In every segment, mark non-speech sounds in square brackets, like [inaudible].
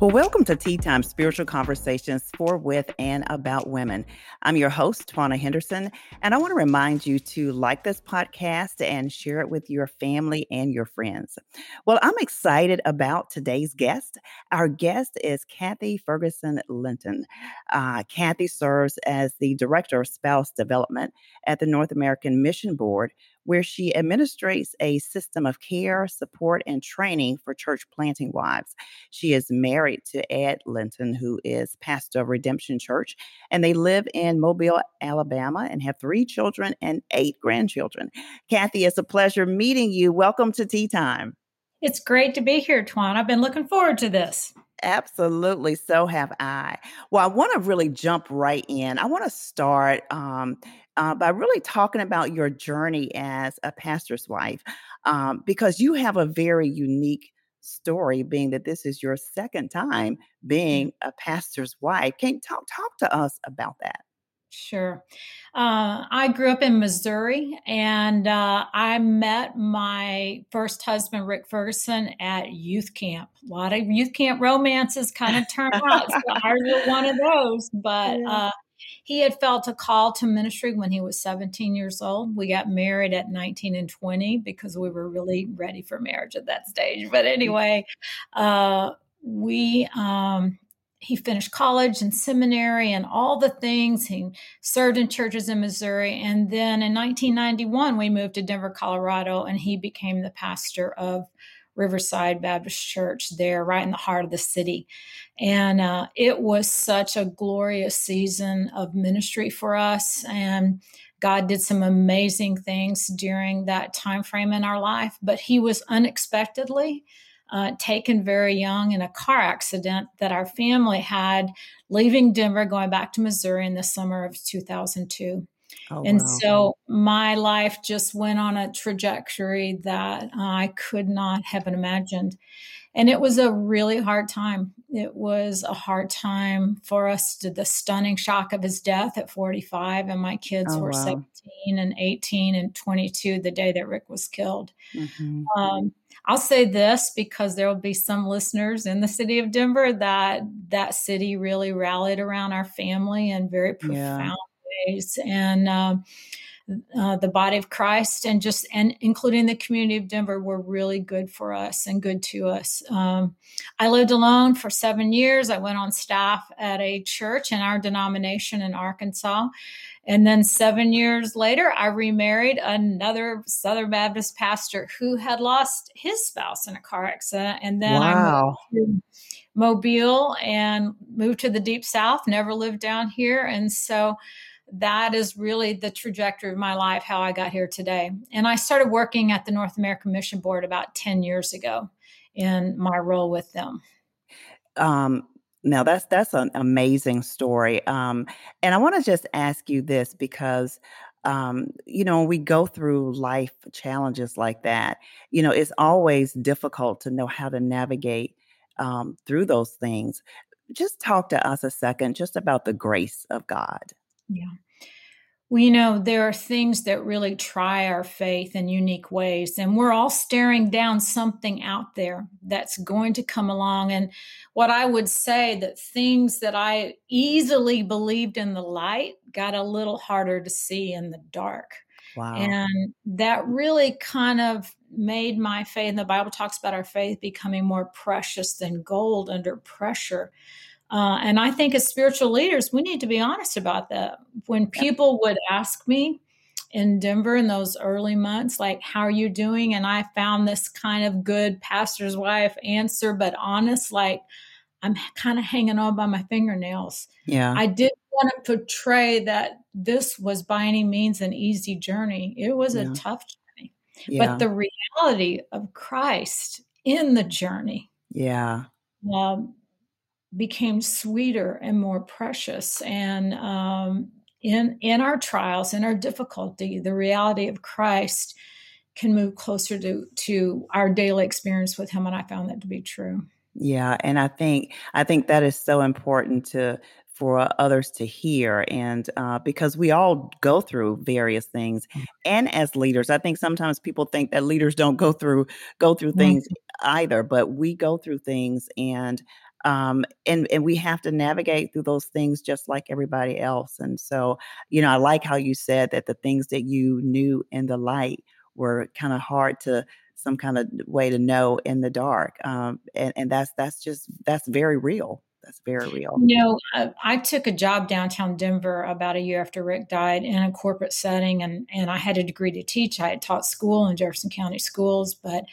Well, welcome to Tea Time Spiritual Conversations for, with, and about women. I'm your host, Twana Henderson, and I want to remind you to like this podcast and share it with your family and your friends. Well, I'm excited about today's guest. Our guest is Kathy Ferguson Litton. Uh, Kathy serves as the Director of Spouse Development at the North American Mission Board, where she administrates a system of care, support, and training for church planting wives. She is married to Ed Litton, who is pastor of Redemption Church, and they live in Mobile, Alabama, and have three children and eight grandchildren. Kathy, it's a pleasure meeting you. Welcome to Tea Time. It's great to be here, Twan. I've been looking forward to this. Absolutely. So have I. Well, I want to really jump right in. I want to start um, uh, by really talking about your journey as a pastor's wife, um, because you have a very unique story, being that this is your second time mm. being a pastor's wife. Can you talk talk to us about that? Sure. Uh, I grew up in Missouri and uh, I met my first husband, Rick Ferguson, at youth camp. A lot of youth camp romances kind of turn out. so I was one of those. But [laughs] uh, he had felt a call to ministry when he was 17 years old. We got married at 19 and 20 because we were really ready for marriage at that stage. But anyway, uh, we um, he finished college and seminary and all the things. He served in churches in Missouri. And then in 1991, we moved to Denver, Colorado, and he became the pastor of Riverside Baptist Church there, right in the heart of the city. And uh, it was such a glorious season of ministry for us. And God did some amazing things during that time frame in our life, but He was unexpectedly uh, taken very young in a car accident that our family had leaving Denver, going back to Missouri in the summer of 2002. Oh, and wow. so my life just went on a trajectory that I could not have imagined. And it was a really hard time. It was a hard time for us to the stunning shock of his death at 45. And my kids oh, were wow. 17 and 18 and 22 the day that Rick was killed. Mm-hmm. Um, I'll say this because there will be some listeners in the city of Denver that that city really rallied around our family in very profound yeah. Ways. And, um, uh, the body of Christ and just and including the community of Denver were really good for us and good to us. Um, I lived alone for seven years. I went on staff at a church in our denomination in Arkansas. And then seven years later, I remarried another Southern Baptist pastor who had lost his spouse in a car accident. And then wow. I moved to Mobile and moved to the deep south, never lived down here. And so that is really the trajectory of my life, how I got here today. And I started working at the North American Mission Board about 10 years ago in my role with them. Um, now that's that's an amazing story. Um, and I want to just ask you this because um, you know, we go through life challenges like that, you know, it's always difficult to know how to navigate um, through those things. Just talk to us a second just about the grace of God. Yeah. Well, you know, there are things that really try our faith in unique ways, and we're all staring down something out there that's going to come along. And what I would say that things that I easily believed in the light got a little harder to see in the dark. Wow. And that really kind of made my faith, and the Bible talks about our faith becoming more precious than gold under pressure. Uh, and I think as spiritual leaders, we need to be honest about that. When people would ask me in Denver in those early months, like, how are you doing? And I found this kind of good pastor's wife answer, but honest, like, I'm kind of hanging on by my fingernails. Yeah. I didn't want to portray that this was by any means an easy journey. It was yeah. a tough journey. Yeah. But the reality of Christ in the journey. Yeah. Um, became sweeter and more precious. And um, in in our trials, in our difficulty, the reality of Christ can move closer to to our daily experience with Him, and I found that to be true. Yeah, and I think I think that is so important to for others to hear and uh, because we all go through various things mm. and as leaders i think sometimes people think that leaders don't go through go through things mm-hmm. either but we go through things and um, and and we have to navigate through those things just like everybody else. And so, you know, I like how you said that the things that you knew in the light were kind of hard to some kind of way to know in the dark, um, and and that's that's just that's very real. That's very real. You know, I, I, took a job downtown Denver about a year after Rick died in a corporate setting, and and I had a degree to teach. I had taught school in Jefferson County schools, but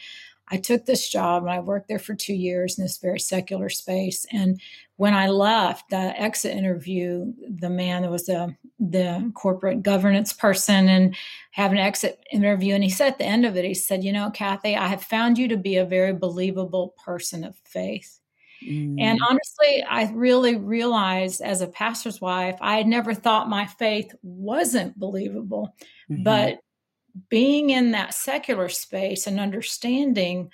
I took this job and I worked there for two years in this very secular space. And when I left the exit interview, the man that was the the corporate governance person and have an exit interview, and he said at the end of it, he said, "You know, Kathy, I have found you to be a very believable person of faith." Mm. And honestly, I really realized as a pastor's wife, I had never thought my faith wasn't believable. Mm-hmm. But being in that secular space and understanding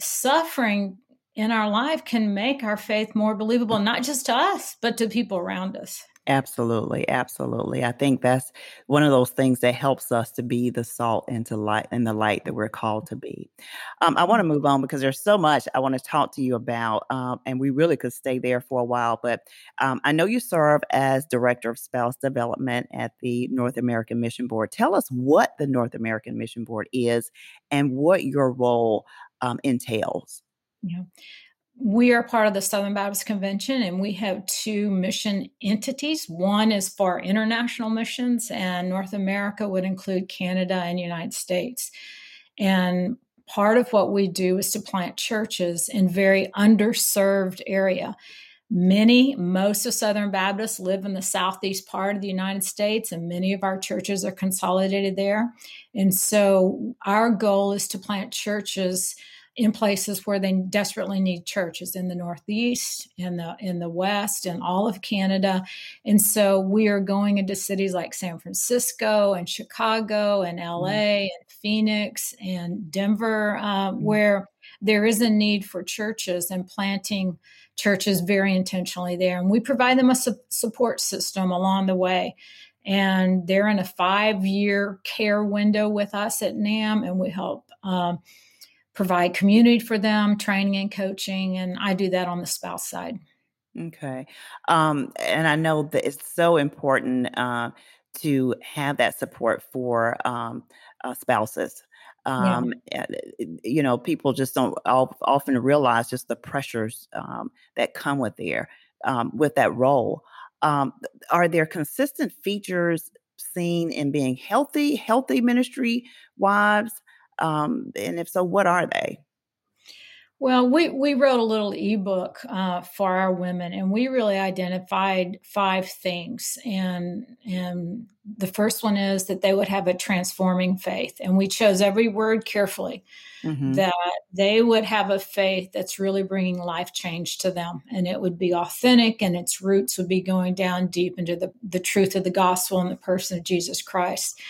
suffering in our life can make our faith more believable, not just to us, but to people around us. Absolutely, absolutely. I think that's one of those things that helps us to be the salt into light and the light that we're called to be. Um, I want to move on because there's so much I want to talk to you about, um, and we really could stay there for a while. But um, I know you serve as director of spouse development at the North American Mission Board. Tell us what the North American Mission Board is and what your role um, entails. Yeah we are part of the Southern Baptist Convention, and we have two mission entities. One is for international missions, and North America would include Canada and United States. And part of what we do is to plant churches in very underserved area. Many, most of Southern Baptists live in the southeast part of the United States, and many of our churches are consolidated there. And so, our goal is to plant churches in places where they desperately need churches in the northeast in the in the west and all of canada and so we are going into cities like san francisco and chicago and la mm-hmm. and phoenix and denver uh, mm-hmm. where there is a need for churches and planting churches very intentionally there and we provide them a su- support system along the way and they're in a five year care window with us at NAMB, and we help um, provide community for them, training and coaching, and I do that on the spouse side. Okay. Um, and I know that it's so important uh, to have that support for um, uh, spouses. Um, yeah. You know, people just don't often realize just the pressures um, that come with there um, with that role. Um, are there consistent features seen in being healthy, healthy ministry wives? Um, and if so, what are they? Well, we, we wrote a little ebook uh, for our women, and we really identified five things. And and the first one is that they would have a transforming faith, and we chose every word carefully. Mm-hmm. That they would have a faith that's really bringing life change to them, and it would be authentic, and its roots would be going down deep into the the truth of the gospel and the person of Jesus Christ.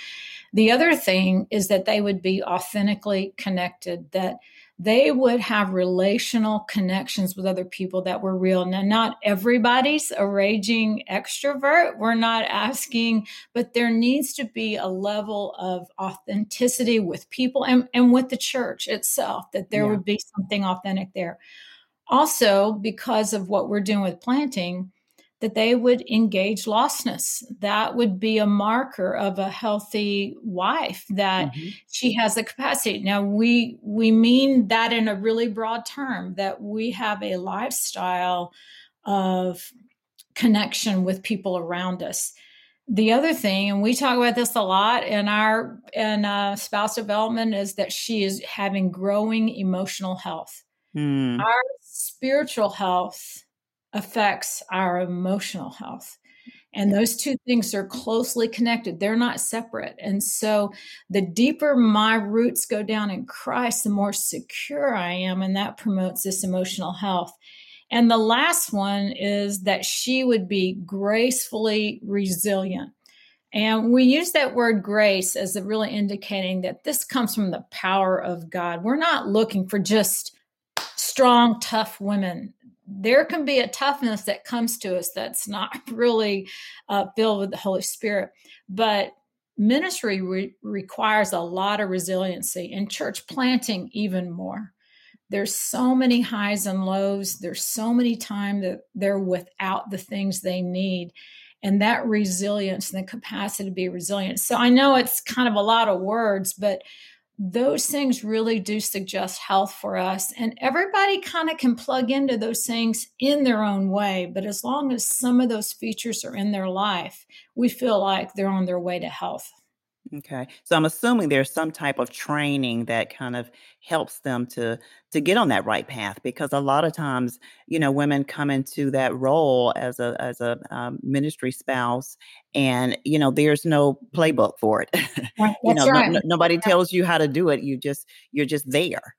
The other thing is that they would be authentically connected, that they would have relational connections with other people that were real. Now, not everybody's a raging extrovert. We're not asking, but there needs to be a level of authenticity with people and, and with the church itself, that there yeah. would be something authentic there. Also, because of what we're doing with planting, that they would engage lostness. That would be a marker of a healthy wife that mm-hmm. she has the capacity. Now we we mean that in a really broad term that we have a lifestyle of connection with people around us. The other thing, and we talk about this a lot in our in uh, spouse development, is that she is having growing emotional health. Mm. Our spiritual health affects our emotional health. And those two things are closely connected. They're not separate. And so the deeper my roots go down in Christ, the more secure I am. And that promotes this emotional health. And the last one is that she would be gracefully resilient. And we use that word grace as a really indicating that this comes from the power of God. We're not looking for just strong, tough women there can be a toughness that comes to us that's not [laughs] really uh, filled with the Holy Spirit. But ministry re- requires a lot of resiliency, and church planting even more. there's so many highs and lows there's so many times that they're without the things they need and that resilience and the capacity to be resilient so i know it's kind of a lot of words but those things really do suggest health for us. And everybody kind of can plug into those things in their own way. But as long as some of those features are in their life, we feel like they're on their way to health. Okay. So I'm assuming there's some type of training that kind of helps them to to get on that right path because a lot of times, you know, women come into that role as a as a um, ministry spouse and you know, there's no playbook for it. [laughs] you know, right. no, nobody tells you how to do it. You just you're just there.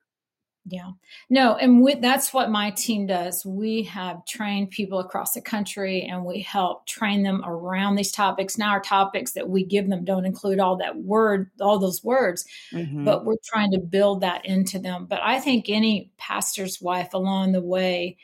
Yeah. No, and we, that's what my team does. We have trained people across the country and we help train them around these topics. Now, our topics that we give them don't include all that word, all those words, mm-hmm. but we're trying to build that into them. But I think any pastor's wife along the way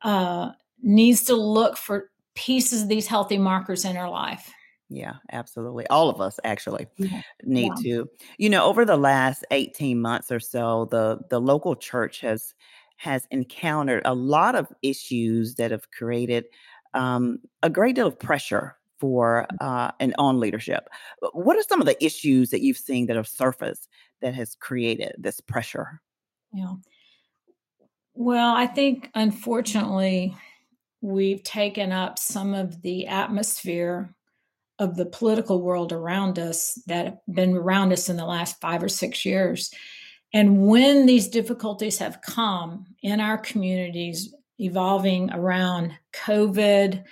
uh, needs to look for pieces of these healthy markers in her life. Yeah, absolutely. All of us actually yeah. need yeah. to. You know, over the last 18 months or so, the the local church has has encountered a lot of issues that have created um, a great deal of pressure for mm. uh, and on leadership. What are some of the issues that you've seen that have surfaced that has created this pressure? Yeah. Well, I think unfortunately we've taken up some of the atmosphere of the political world around us that have been around us in the last five or six years. And when these difficulties have come in our communities, evolving around COVID,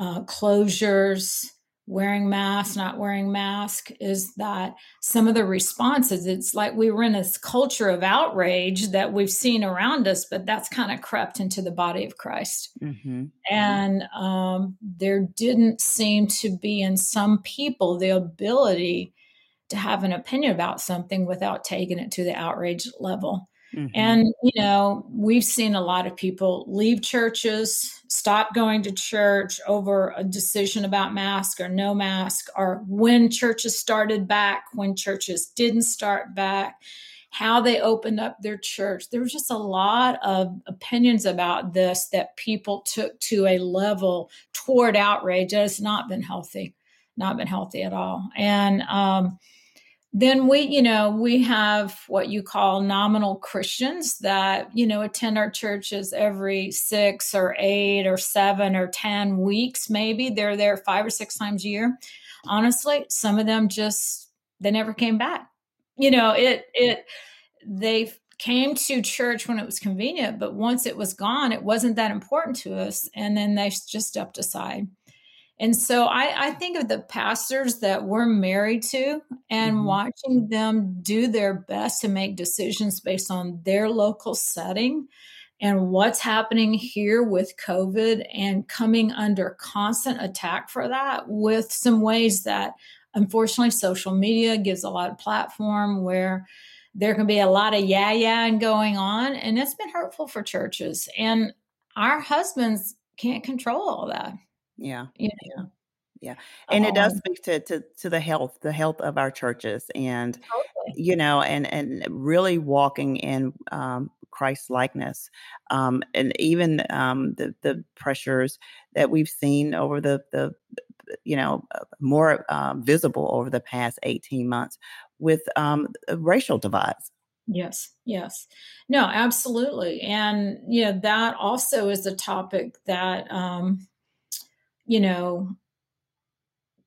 uh, closures, wearing mask, not wearing mask, is that some of the responses, it's like we were in this culture of outrage that we've seen around us, but that's kind of crept into the body of Christ. Mm-hmm. And um, there didn't seem to be in some people the ability to have an opinion about something without taking it to the outrage level. Mm-hmm. And, you know, we've seen a lot of people leave churches, stop going to church over a decision about mask or no mask, or when churches started back, when churches didn't start back, how they opened up their church. There was just a lot of opinions about this that people took to a level toward outrage that has not been healthy, not been healthy at all. And, um, then we you know we have what you call nominal christians that you know attend our churches every six or eight or seven or ten weeks maybe. They're there five or six times a year. Honestly some of them just they never came back. You know it it they came to church when it was convenient but once it was gone it wasn't that important to us and then they just stepped aside and so I, I, think of the pastors that we're married to and mm-hmm. watching them do their best to make decisions based on their local setting and what's happening here with COVID and coming under constant attack for that with some ways that unfortunately social media gives a lot of platform where there can be a lot of yeah yeah and going on and it's been hurtful for churches and our husbands can't control all that yeah. Yeah. Yeah. Yeah. And it does um speak to, to to the health, the health of our churches and totally. you know, and and really walking in um Christ likeness. Um and even um the the pressures that we've seen over the the you know uh, more uh, visible over the past 18 months with um racial divides Yes, yes. No, absolutely. And yeah, that also is a topic that um you know,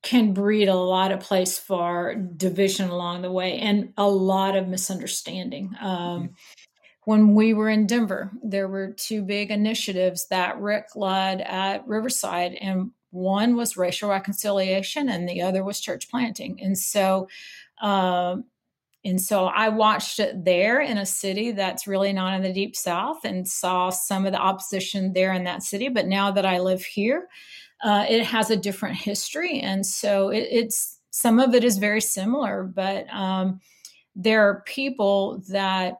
can breed a lot of place for division along the way and a lot of misunderstanding. Um, mm-hmm. When we were in Denver, there were two big initiatives that Rick led at Riverside, and one was racial reconciliation, and the other was church planting. And so, um, and so I watched it there in a city that's really not in the deep south and saw some of the opposition there in that city. But now that I live here, uh, it has a different history, and so it, it's some of it is very similar. But um, there are people that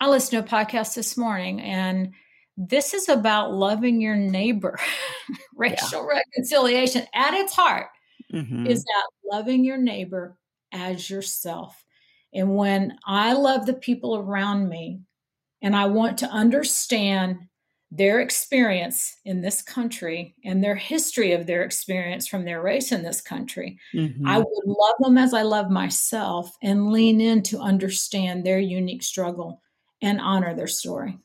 I listened to a podcast this morning, and this is about loving your neighbor. [laughs] Racial yeah. reconciliation at its heart mm-hmm. is that loving your neighbor as yourself. And when I love the people around me, and I want to understand their experience in this country and their history of their experience from their race in this country. Mm-hmm. I would love them as I love myself and lean in to understand their unique struggle and honor their story.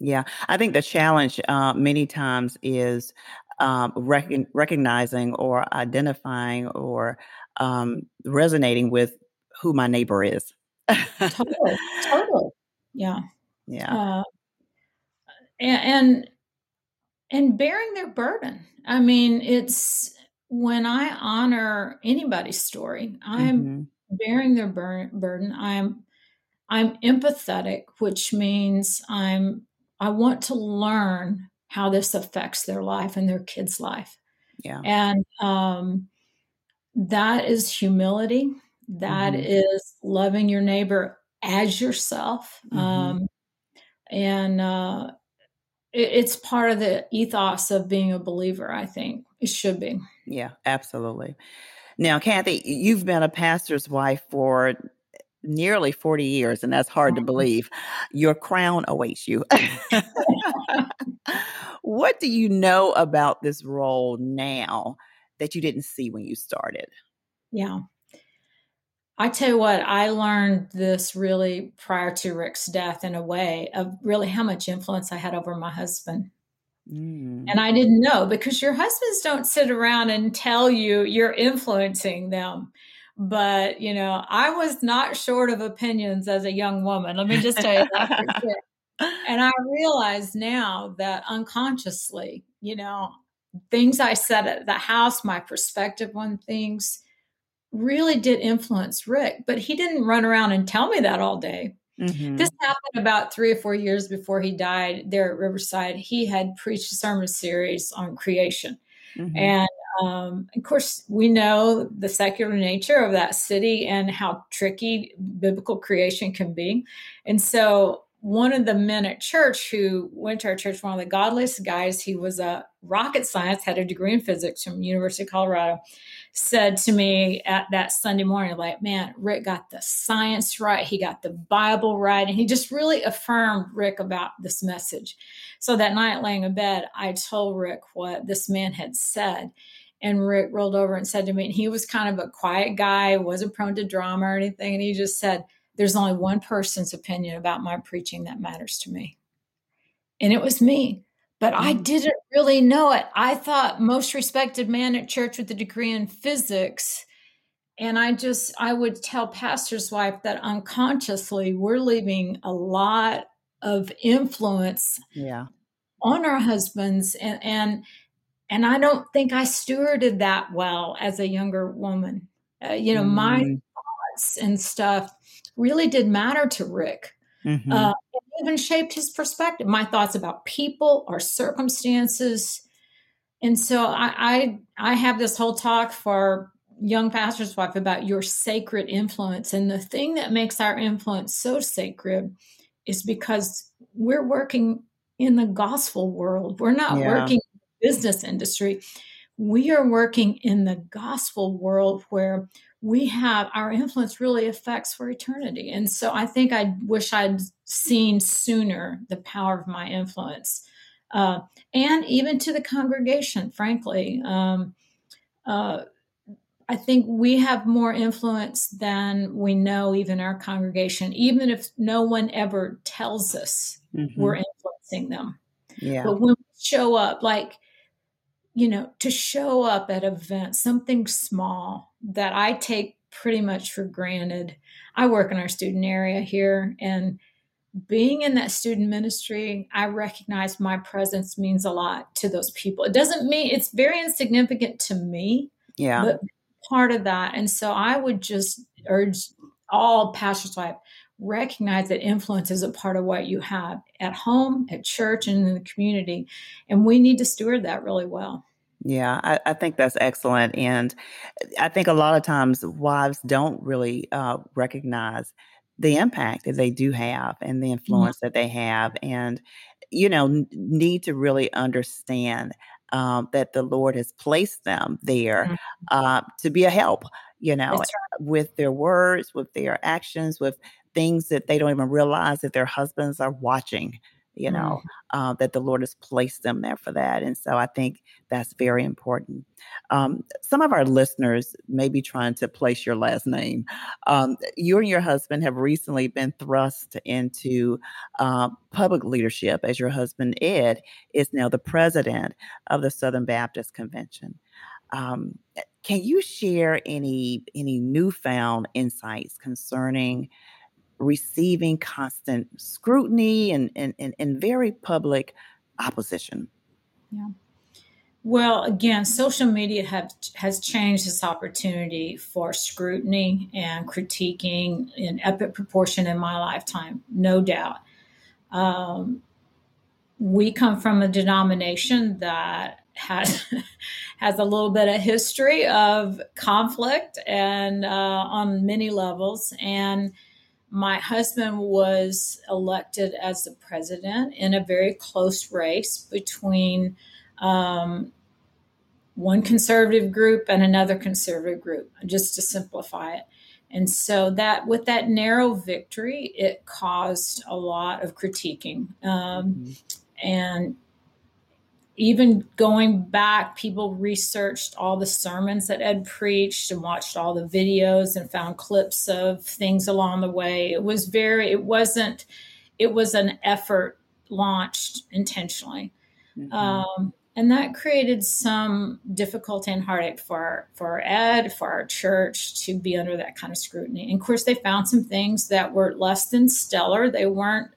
Yeah, I think the challenge uh, many times is um, rec- recognizing or identifying or um, resonating with who my neighbor is. [laughs] totally, totally. Yeah. Yeah. Uh, and, and bearing their burden. I mean, it's when I honor anybody's story, I'm mm-hmm. bearing their bur- burden. I'm I'm empathetic, which means I'm I want to learn how this affects their life and their kids' life. Yeah. And um, that is humility. That mm-hmm. is loving your neighbor as yourself. Mm-hmm. Um, and uh, it's part of the ethos of being a believer, I think. It should be. Yeah, absolutely. Now, Kathy, you've been a pastor's wife for nearly 40 years, and that's hard to mm-hmm. believe. Your crown awaits you. [laughs] what do you know about this role now that you didn't see when you started? Yeah. I tell you what, I learned this really prior to Rick's death in a way of really how much influence I had over my husband. Mm. And I didn't know because your husbands don't sit around and tell you you're influencing them. But, you know, I was not short of opinions as a young woman. Let me just tell you that. [laughs] and I realize now that unconsciously, you know, things I said at the house, my perspective on things, really did influence Rick, but he didn't run around and tell me that all day. Mm-hmm. This happened about three or four years before he died there at Riverside. He had preached a sermon series on creation. Mm-hmm. And um, of course, we know the secular nature of that city and how tricky biblical creation can be. And so, one of the men at church who went to our church, one of the godliest guys, he was a rocket science, had a degree in physics from University of Colorado said to me at that Sunday morning, like, man, Rick got the science right. He got the Bible right. And he just really affirmed Rick about this message. So that night, laying in bed, I told Rick what this man had said. And Rick rolled over and said to me, and he was kind of a quiet guy, wasn't prone to drama or anything. And he just said, There's only one person's opinion about my preaching that matters to me. And it was me but I mm. didn't really know it. I thought most respected man at church with a degree in physics. And I just, I would tell pastor's wife that unconsciously we're leaving a lot of influence yeah. on our husbands. And, and, and I don't think I stewarded that well as a younger woman. Uh, you know, mm. my thoughts and stuff really did matter to Rick. Mm-hmm. Uh, even shaped his perspective, my thoughts about people or circumstances. And so I, I, I have this whole talk for young pastor's wife about your sacred influence. And the thing that makes our influence so sacred is because we're working in the gospel world. We're not yeah. working in the business industry. We are working in the gospel world where we have our influence really affects for eternity. And so I think I wish I'd seen sooner the power of my influence. Uh, and even to the congregation, frankly. Um, uh, I think we have more influence than we know, even our congregation, even if no one ever tells us mm-hmm. we're influencing them. Yeah. But when we show up, like, you know, to show up at events, something small that I take pretty much for granted. I work in our student area here, and being in that student ministry, I recognize my presence means a lot to those people. It doesn't mean it's very insignificant to me. Yeah. But part of that. And so I would just urge all pastors' wife recognize that influence is a part of what you have at home, at church, and in the community. And we need to steward that really well. Yeah, I, I, think that's excellent. And I think a lot of times wives don't really uh, recognize the impact that they do have and the mm-hmm. influence mm-hmm. that they have. And, you know, n- need to really understand um, that the Lord has placed them there mm-hmm. uh, to be a help, you know, right. with their words, with their actions, with things that they don't even realize that their husbands are watching you know, mm. uh, that the Lord has placed them there for that. And so I think that's very important. Um, some of our listeners may be trying to place your last name. Um, you and your husband have recently been thrust into uh, public leadership as your husband, Ed, is now the president of the Southern Baptist Convention. Um, can you share any any newfound insights concerning receiving constant scrutiny and, and, and, and very public opposition. Yeah. Well, again, social media have, has changed this opportunity for scrutiny and critiquing in epic proportion in my lifetime, no doubt. Um, we come from a denomination that has [laughs] has a little bit of history of conflict and uh, on many levels, and my husband was elected as the president in a very close race between um, one conservative group and another conservative group, just to simplify it. And so that with that narrow victory, it caused a lot of critiquing. Um, mm-hmm. And even going back, people researched all the sermons that Ed preached and watched all the videos and found clips of things along the way. It was very, it wasn't, it was an effort launched intentionally. Mm-hmm. Um, and that created some difficulty and heartache for for Ed, for our church to be under that kind of scrutiny. And of course, they found some things that were less than stellar. They weren't,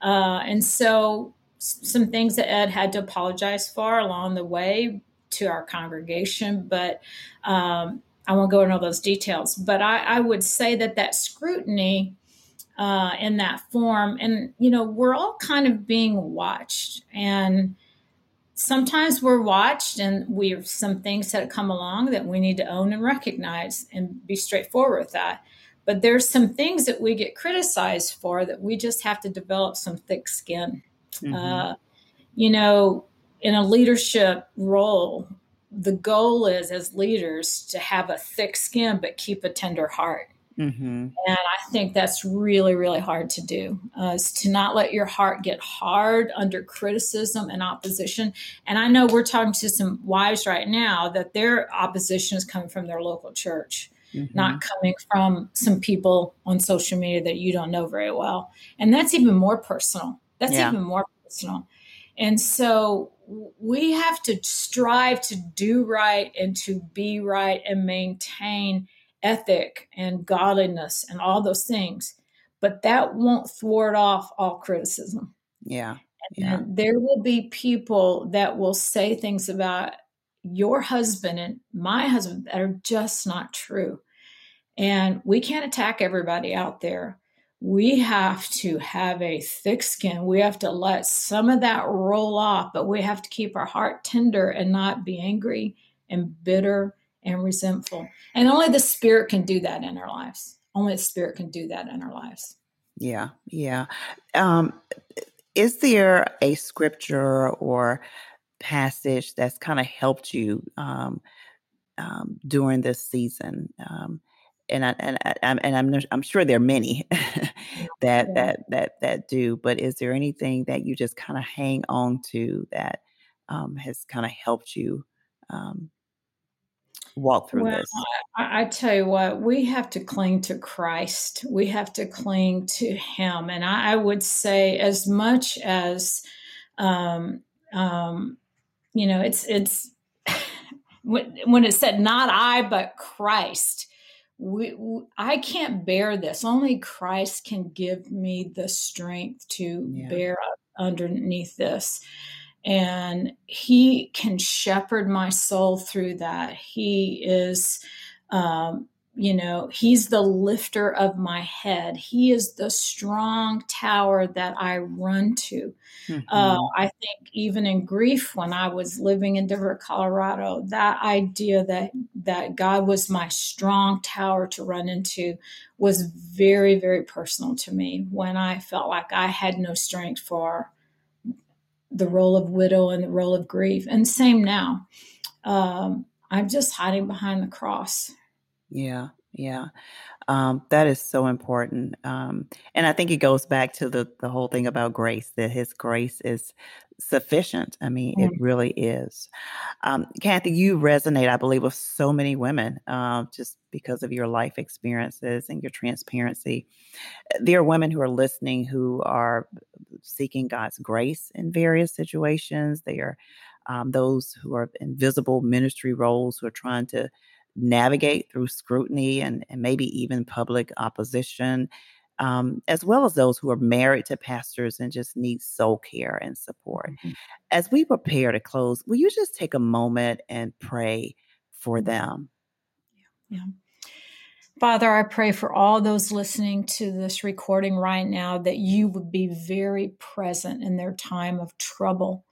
uh, and so some things that Ed had to apologize for along the way to our congregation, but um, I won't go into all those details. But I, I would say that that scrutiny uh, in that form, and you know, we're all kind of being watched, and sometimes we're watched, and we have some things that come along that we need to own and recognize, and be straightforward with that. But there's some things that we get criticized for that we just have to develop some thick skin Mm-hmm. Uh, you know, in a leadership role, the goal is as leaders to have a thick skin but keep a tender heart. Mm-hmm. And I think that's really, really hard to do, uh, is to not let your heart get hard under criticism and opposition. And I know we're talking to some wives right now that their opposition is coming from their local church, mm-hmm. not coming from some people on social media that you don't know very well. And that's even more personal. That's yeah. even more personal. And so we have to strive to do right and to be right and maintain ethic and godliness and all those things. But that won't thwart off all criticism. Yeah. yeah. And there will be people that will say things about your husband and my husband that are just not true. And we can't attack everybody out there we have to have a thick skin. We have to let some of that roll off, but we have to keep our heart tender and not be angry and bitter and resentful. And only the Spirit can do that in our lives. Only the Spirit can do that in our lives. Yeah, yeah. Um, is there a scripture or passage that's kind of helped you um, um, during this season? Um, and I, and I, am and I'm I'm sure there are many [laughs] that yeah. that that that do. But is there anything that you just kind of hang on to that um, has kind of helped you um, walk through well, this? I, I, tell you what, we have to cling to Christ. We have to cling to Him, and I, I would say as much as um, um you know, it's it's [laughs] when, when it said not I but Christ we, we, I can't bear this. Only Christ can give me the strength to yeah. bear up underneath this. And He can shepherd my soul through that. He is um, you know, he's the lifter of my head. He is the strong tower that I run to. Mm-hmm. Uh, I think even in grief, when I was living in Denver, Colorado, that idea that that God was my strong tower to run into was very, very personal to me. When I felt like I had no strength for the role of widow and the role of grief, and same now. Um, I'm just hiding behind the cross Yeah, yeah. Um, that is so important. Um, and I think it goes back to the the whole thing about grace, that his grace is sufficient. I mean, it Mm. really is. Um, Kathy, you resonate, I believe, with so many women uh, just because of your life experiences and your transparency. There are women who are listening who are seeking God's grace in various situations. They are um, those who are in visible ministry roles who are trying to navigate through scrutiny and, and maybe even public opposition, um, as well as those who are married to pastors and just need soul care and support. Mhm. As we prepare to close, will you just take a moment and pray for Mhm. them? Yeah. Father, I pray for all those listening to this recording right now that you would be very present in their time of trouble.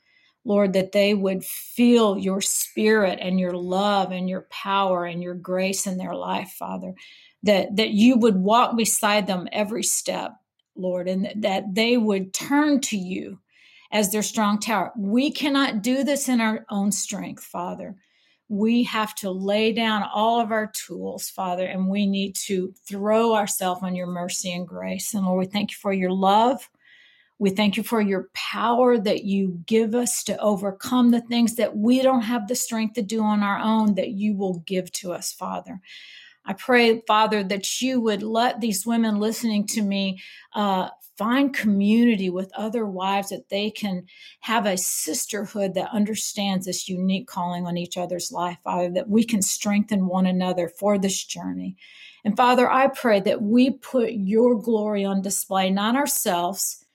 Lord, that they would feel your spirit and your love and your power and your grace in their life, Father. That, that you would walk beside them every step, Lord, and that they would turn to you as their strong tower. We cannot do this in our own strength, Father we have to lay down all of our tools, Father, and we need to throw ourselves on your mercy and grace. And Lord, we thank you for your love. We thank you for your power that you give us to overcome the things that we don't have the strength to do on our own, that you will give to us, Father. I pray, Father, that you would let these women listening to me uh, find community with other wives, that they can have a sisterhood that understands this unique calling on each other's life, Father, that we can strengthen one another for this journey. And Father, I pray that we put your glory on display, not ourselves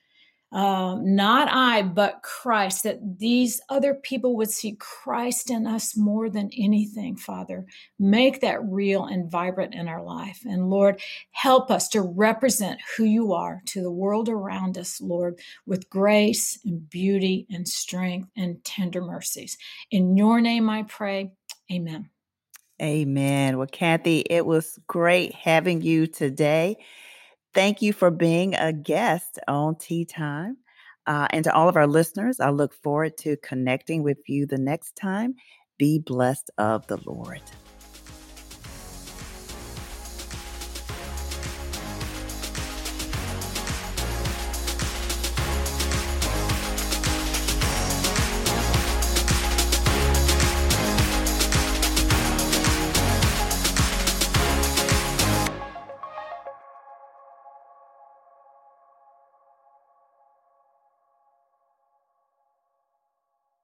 uh, not I, but Christ, that these other people would see Christ in us more than anything, Father. Make that real and vibrant in our life. And Lord, help us to represent who you are to the world around us, Lord, with grace and beauty and strength and tender mercies. In your name I pray. Amen. Amen. Well, Kathy, it was great having you today. Thank you for being a guest on Tea Time. Uh, and to all of our listeners, I look forward to connecting with you the next time. Be blessed of the Lord.